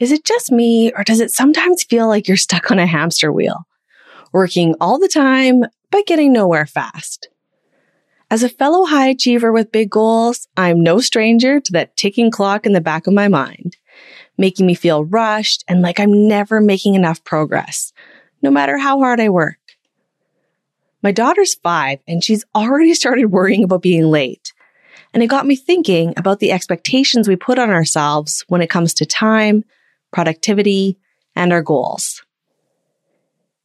Is it just me, or does it sometimes feel like you're stuck on a hamster wheel, working all the time, but getting nowhere fast? As a fellow high achiever with big goals, I'm no stranger to that ticking clock in the back of my mind, making me feel rushed and like I'm never making enough progress, no matter how hard I work. My daughter's five and she's already started worrying about being late. And it got me thinking about the expectations we put on ourselves when it comes to time, productivity, and our goals.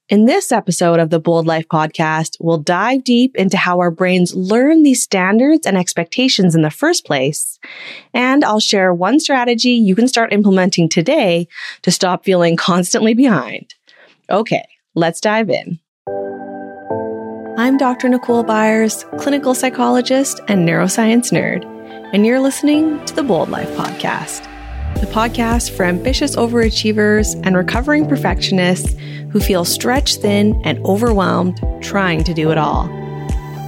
In this episode of the Bold Life podcast, we'll dive deep into how our brains learn these standards and expectations in the first place. And I'll share one strategy you can start implementing today to stop feeling constantly behind. Okay, let's dive in. I'm Dr. Nicole Byers, clinical psychologist and neuroscience nerd, and you're listening to the Bold Life podcast the podcast for ambitious overachievers and recovering perfectionists who feel stretched thin and overwhelmed trying to do it all.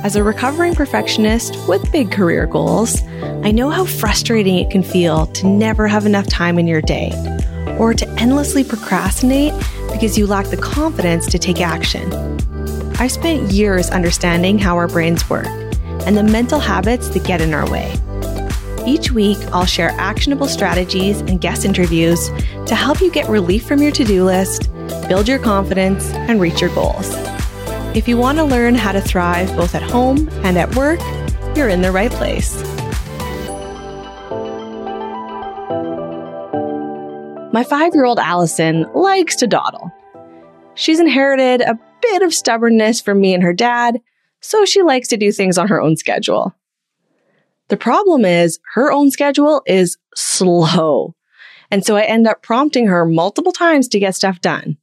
As a recovering perfectionist with big career goals, I know how frustrating it can feel to never have enough time in your day or to endlessly procrastinate because you lack the confidence to take action. I've spent years understanding how our brains work and the mental habits that get in our way. Each week, I'll share actionable strategies and guest interviews to help you get relief from your to do list, build your confidence, and reach your goals. If you want to learn how to thrive both at home and at work, you're in the right place. My five year old Allison likes to dawdle. She's inherited a bit of stubbornness from me and her dad, so she likes to do things on her own schedule. The problem is her own schedule is slow. And so I end up prompting her multiple times to get stuff done.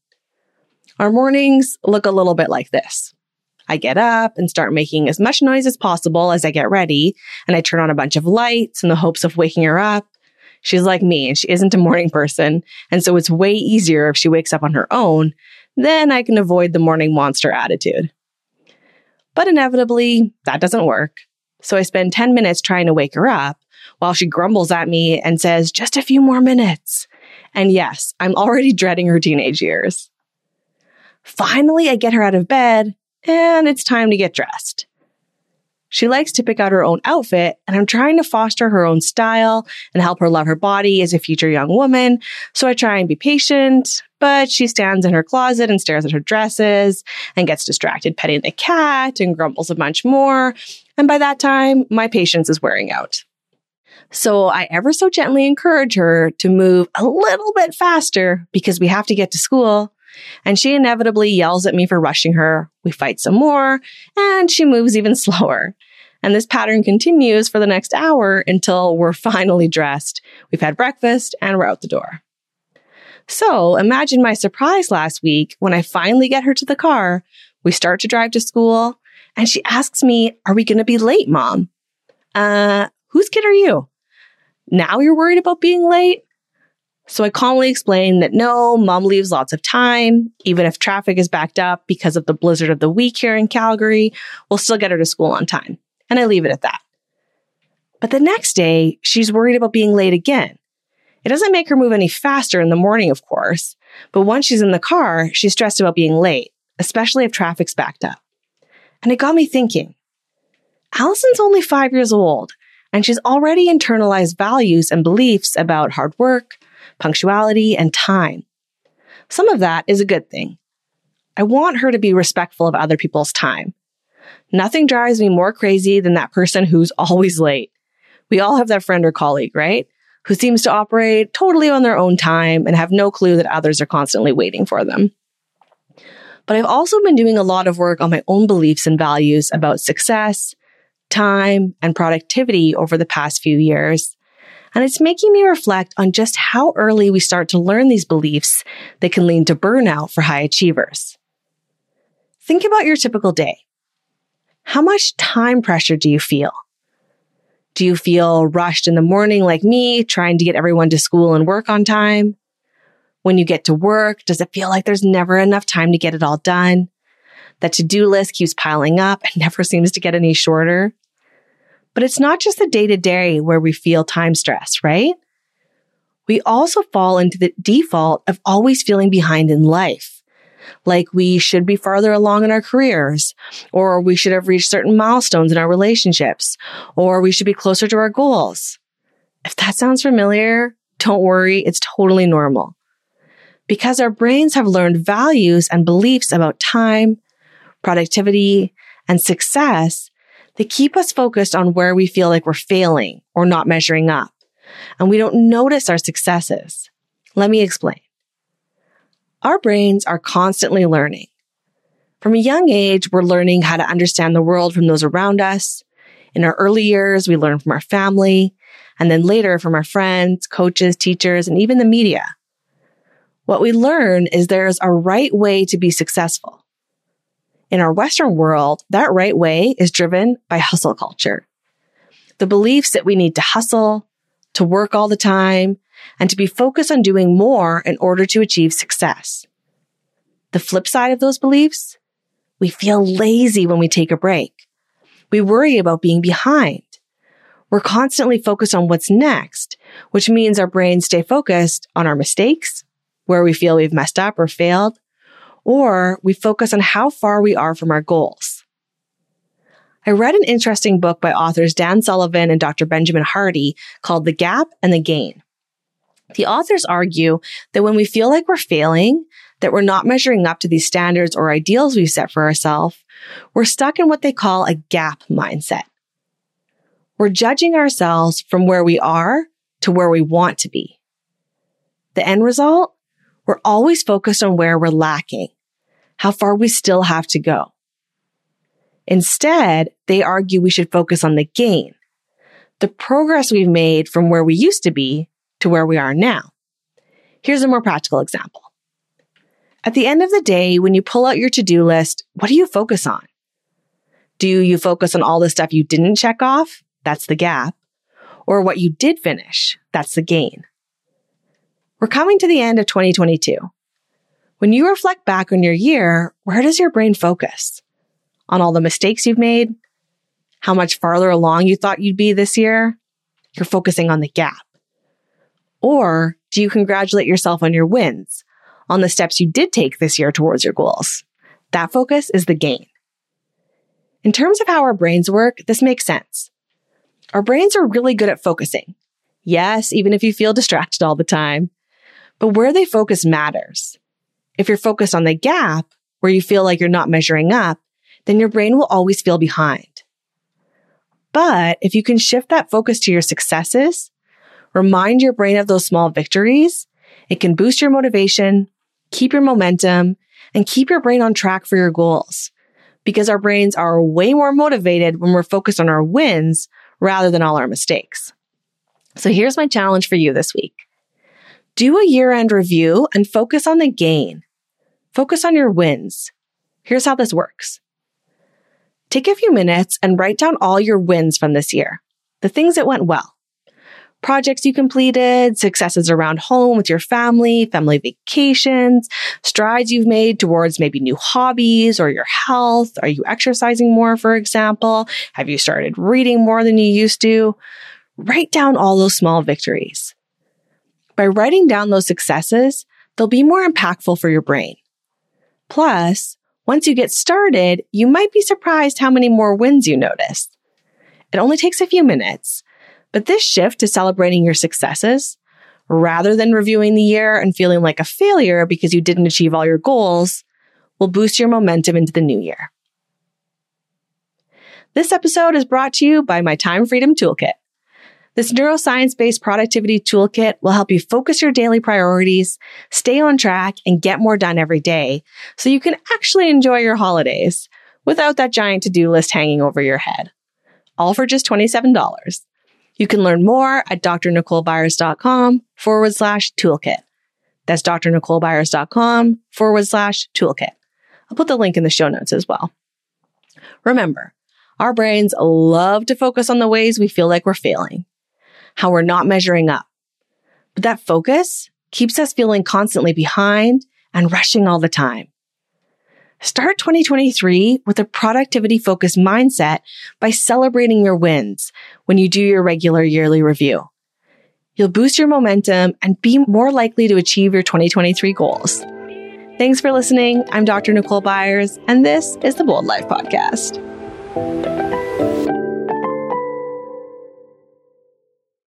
Our mornings look a little bit like this. I get up and start making as much noise as possible as I get ready, and I turn on a bunch of lights in the hopes of waking her up. She's like me and she isn't a morning person, and so it's way easier if she wakes up on her own. Then I can avoid the morning monster attitude. But inevitably, that doesn't work. So I spend 10 minutes trying to wake her up while she grumbles at me and says, just a few more minutes. And yes, I'm already dreading her teenage years. Finally, I get her out of bed and it's time to get dressed. She likes to pick out her own outfit, and I'm trying to foster her own style and help her love her body as a future young woman. So I try and be patient, but she stands in her closet and stares at her dresses and gets distracted petting the cat and grumbles a bunch more. And by that time, my patience is wearing out. So I ever so gently encourage her to move a little bit faster because we have to get to school. And she inevitably yells at me for rushing her. We fight some more and she moves even slower. And this pattern continues for the next hour until we're finally dressed. We've had breakfast and we're out the door. So imagine my surprise last week when I finally get her to the car. We start to drive to school and she asks me, Are we going to be late, mom? Uh, whose kid are you? Now you're worried about being late? So I calmly explain that no, mom leaves lots of time. Even if traffic is backed up because of the blizzard of the week here in Calgary, we'll still get her to school on time. And I leave it at that. But the next day, she's worried about being late again. It doesn't make her move any faster in the morning, of course, but once she's in the car, she's stressed about being late, especially if traffic's backed up. And it got me thinking. Allison's only five years old, and she's already internalized values and beliefs about hard work, punctuality, and time. Some of that is a good thing. I want her to be respectful of other people's time. Nothing drives me more crazy than that person who's always late. We all have that friend or colleague, right? Who seems to operate totally on their own time and have no clue that others are constantly waiting for them. But I've also been doing a lot of work on my own beliefs and values about success, time, and productivity over the past few years. And it's making me reflect on just how early we start to learn these beliefs that can lead to burnout for high achievers. Think about your typical day. How much time pressure do you feel? Do you feel rushed in the morning like me, trying to get everyone to school and work on time? When you get to work, does it feel like there's never enough time to get it all done? That to do list keeps piling up and never seems to get any shorter. But it's not just the day to day where we feel time stress, right? we also fall into the default of always feeling behind in life. Like we should be farther along in our careers, or we should have reached certain milestones in our relationships, or we should be closer to our goals. If that sounds familiar, don't worry, it's totally normal. Because our brains have learned values and beliefs about time, productivity, and success that keep us focused on where we feel like we're failing or not measuring up and we don't notice our successes. Let me explain. Our brains are constantly learning. From a young age, we're learning how to understand the world from those around us. In our early years, we learn from our family, and then later from our friends, coaches, teachers, and even the media. What we learn is there's a right way to be successful. In our Western world, that right way is driven by hustle culture. The beliefs that we need to hustle, to work all the time, and to be focused on doing more in order to achieve success. The flip side of those beliefs, we feel lazy when we take a break. We worry about being behind. We're constantly focused on what's next, which means our brains stay focused on our mistakes, where we feel we've messed up or failed, or we focus on how far we are from our goals. I read an interesting book by authors Dan Sullivan and Dr. Benjamin Hardy called The Gap and the Gain. The authors argue that when we feel like we're failing, that we're not measuring up to these standards or ideals we've set for ourselves, we're stuck in what they call a gap mindset. We're judging ourselves from where we are to where we want to be. The end result? We're always focused on where we're lacking, how far we still have to go. Instead, they argue we should focus on the gain, the progress we've made from where we used to be to where we are now. Here's a more practical example. At the end of the day, when you pull out your to-do list, what do you focus on? Do you focus on all the stuff you didn't check off? That's the gap. Or what you did finish? That's the gain. We're coming to the end of 2022. When you reflect back on your year, where does your brain focus? on all the mistakes you've made, how much farther along you thought you'd be this year. You're focusing on the gap. Or do you congratulate yourself on your wins, on the steps you did take this year towards your goals? That focus is the gain. In terms of how our brains work, this makes sense. Our brains are really good at focusing. Yes, even if you feel distracted all the time. But where they focus matters. If you're focused on the gap, where you feel like you're not measuring up, then your brain will always feel behind. But if you can shift that focus to your successes, remind your brain of those small victories, it can boost your motivation, keep your momentum, and keep your brain on track for your goals. Because our brains are way more motivated when we're focused on our wins rather than all our mistakes. So here's my challenge for you this week. Do a year end review and focus on the gain. Focus on your wins. Here's how this works. Take a few minutes and write down all your wins from this year, the things that went well. Projects you completed, successes around home with your family, family vacations, strides you've made towards maybe new hobbies or your health. Are you exercising more, for example? Have you started reading more than you used to? Write down all those small victories. By writing down those successes, they'll be more impactful for your brain. Plus, once you get started, you might be surprised how many more wins you notice. It only takes a few minutes, but this shift to celebrating your successes, rather than reviewing the year and feeling like a failure because you didn't achieve all your goals, will boost your momentum into the new year. This episode is brought to you by my Time Freedom Toolkit. This neuroscience based productivity toolkit will help you focus your daily priorities, stay on track, and get more done every day so you can actually enjoy your holidays without that giant to do list hanging over your head. All for just $27. You can learn more at drnicolebyers.com forward slash toolkit. That's drnicolebyers.com forward slash toolkit. I'll put the link in the show notes as well. Remember, our brains love to focus on the ways we feel like we're failing how we're not measuring up. But that focus keeps us feeling constantly behind and rushing all the time. Start 2023 with a productivity focused mindset by celebrating your wins when you do your regular yearly review. you'll boost your momentum and be more likely to achieve your 2023 goals. Thanks for listening. I'm Dr. Nicole Byers, and this is the Bold Life Podcast.